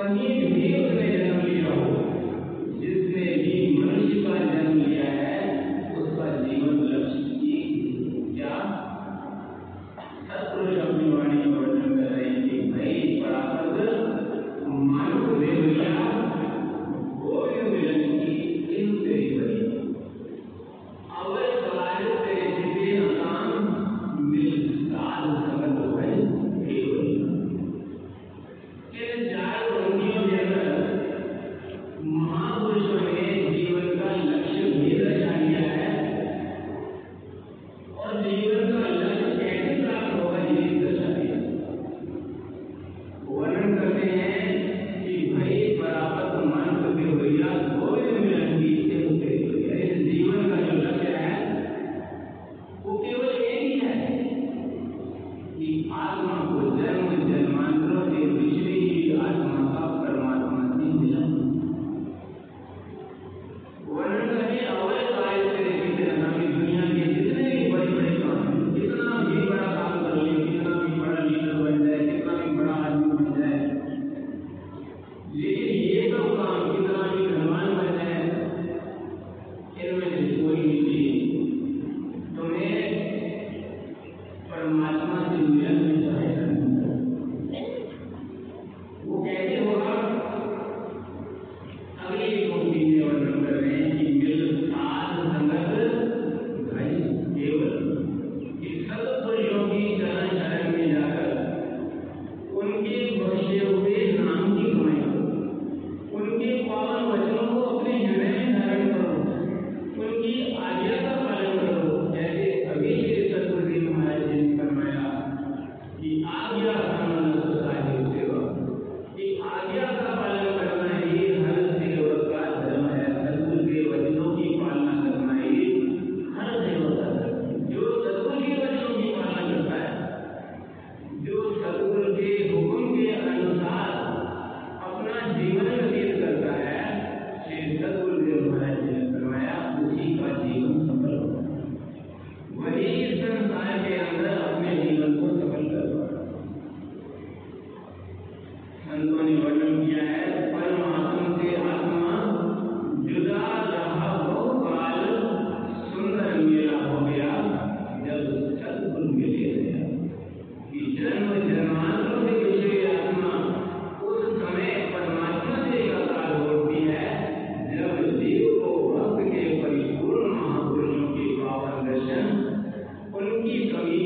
when he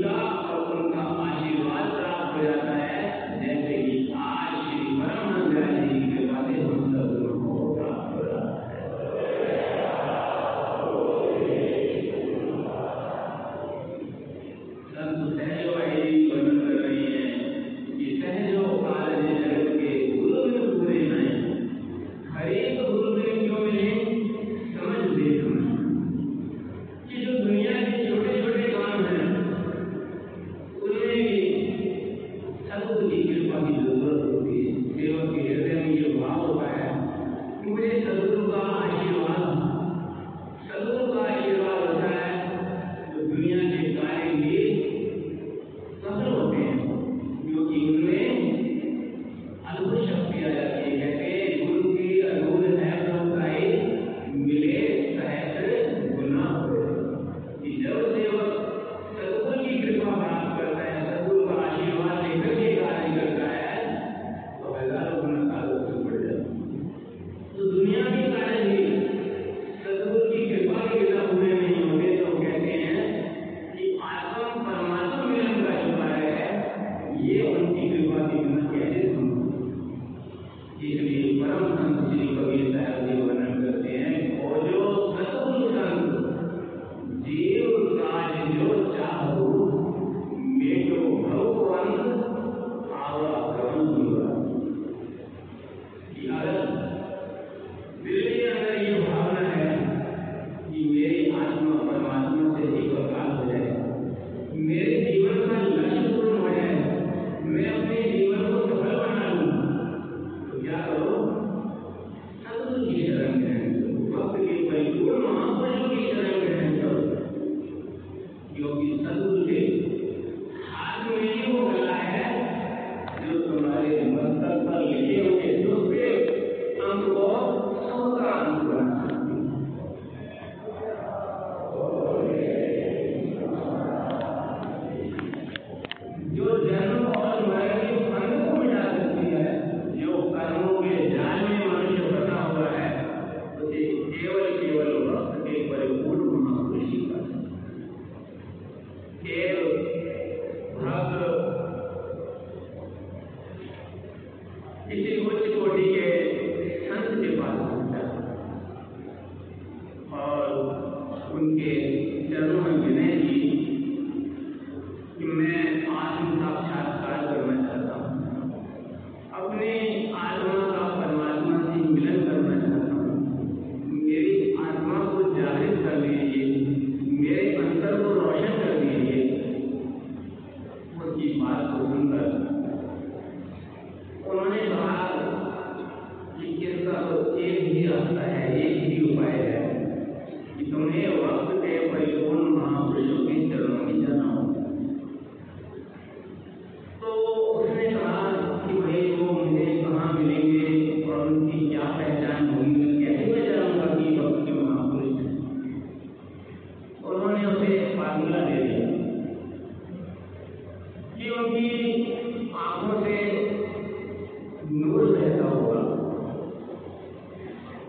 dá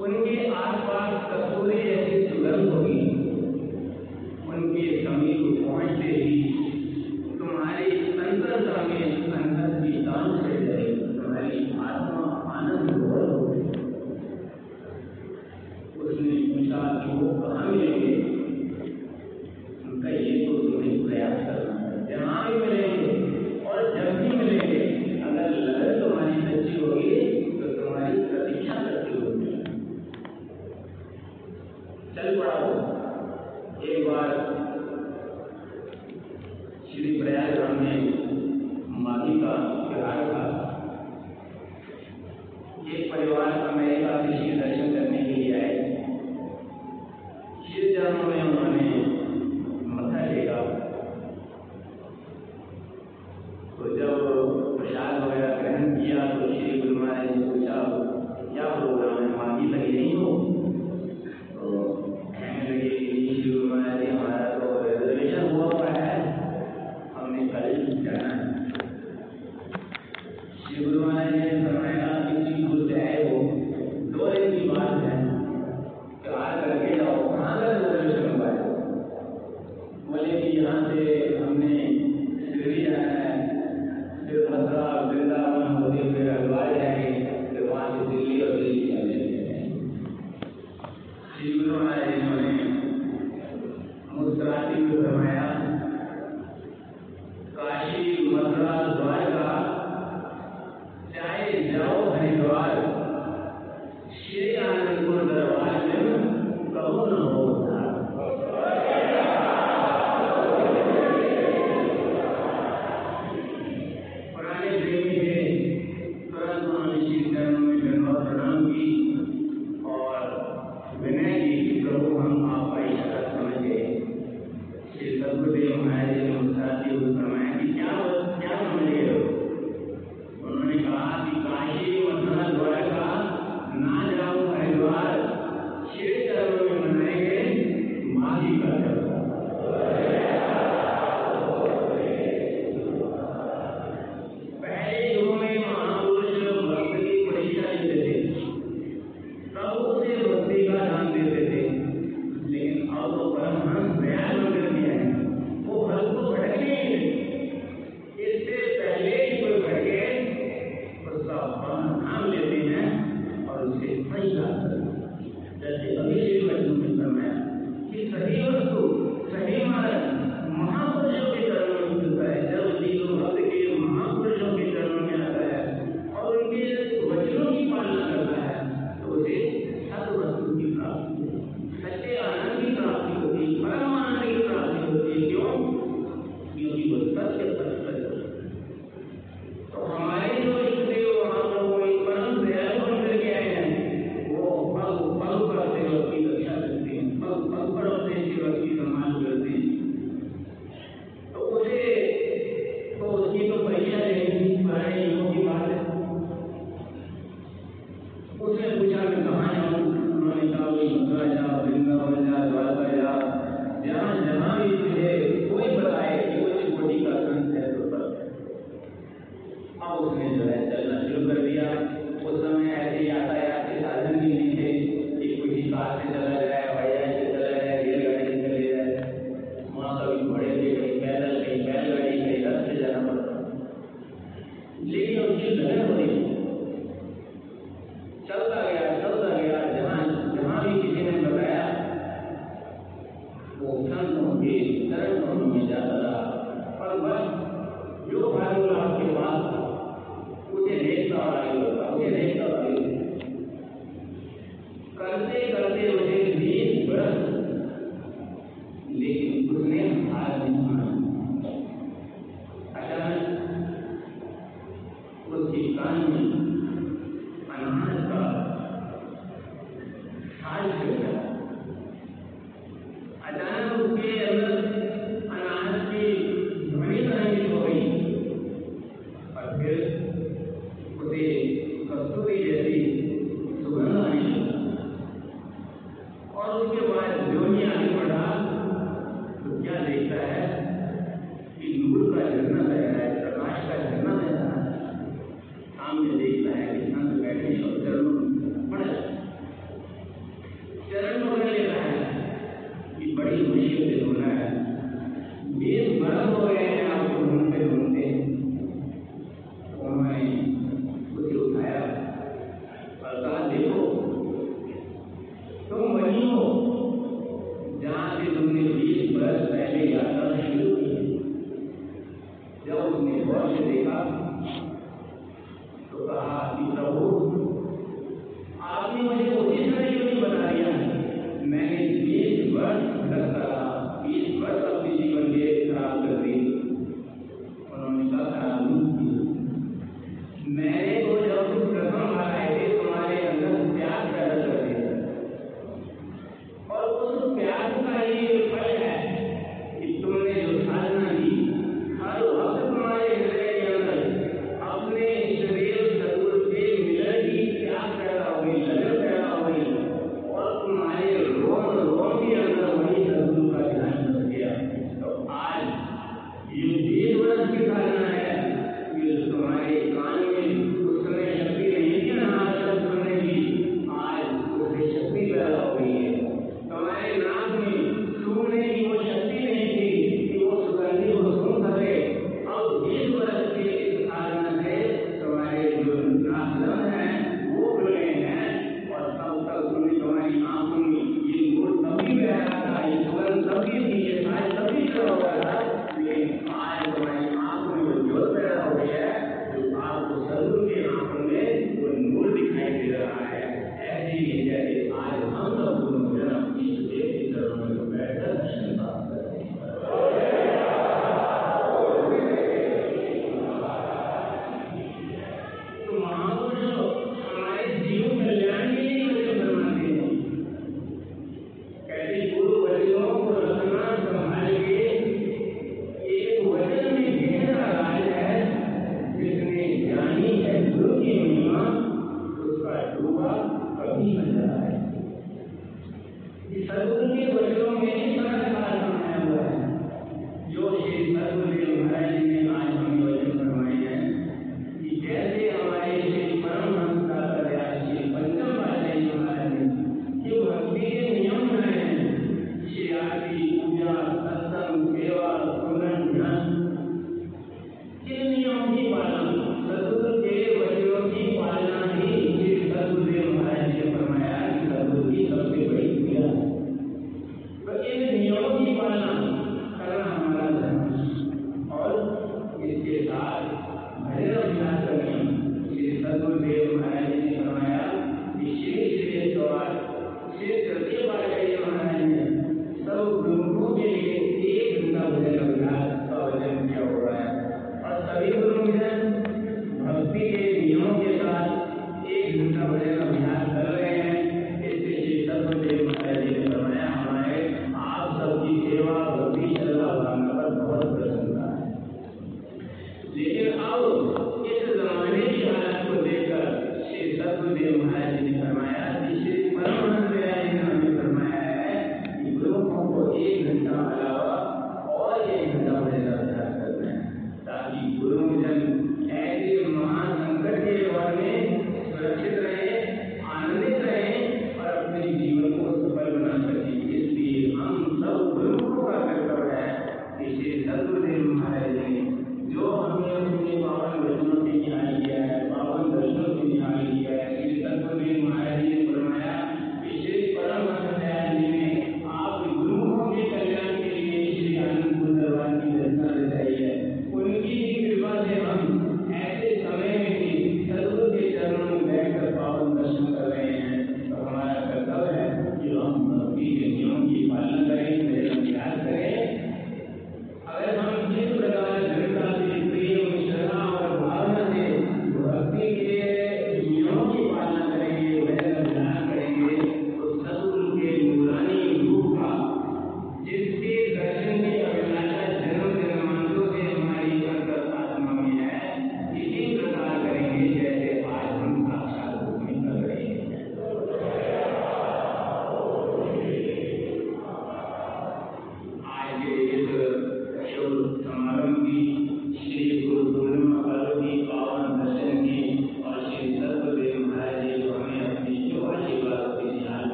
उनके आसपास कसूरे जैसी सुगंध होगी। उनके समीप पहुँचते ही तुम्हारे अंतरता में अंतर की दान से जाएगी। तुम्हारी आत्मा बाद अमेरिका कृषि दर्शन करने के लिए आए शिव जन्म में उन्होंने मथा टेका। तो जब प्रसाद वगैरह ग्रहण किया तो श्री गुरु महाराज ने पूछा क्या प्रोग्राम है? मांगी लगी नहीं हो? ನಾವು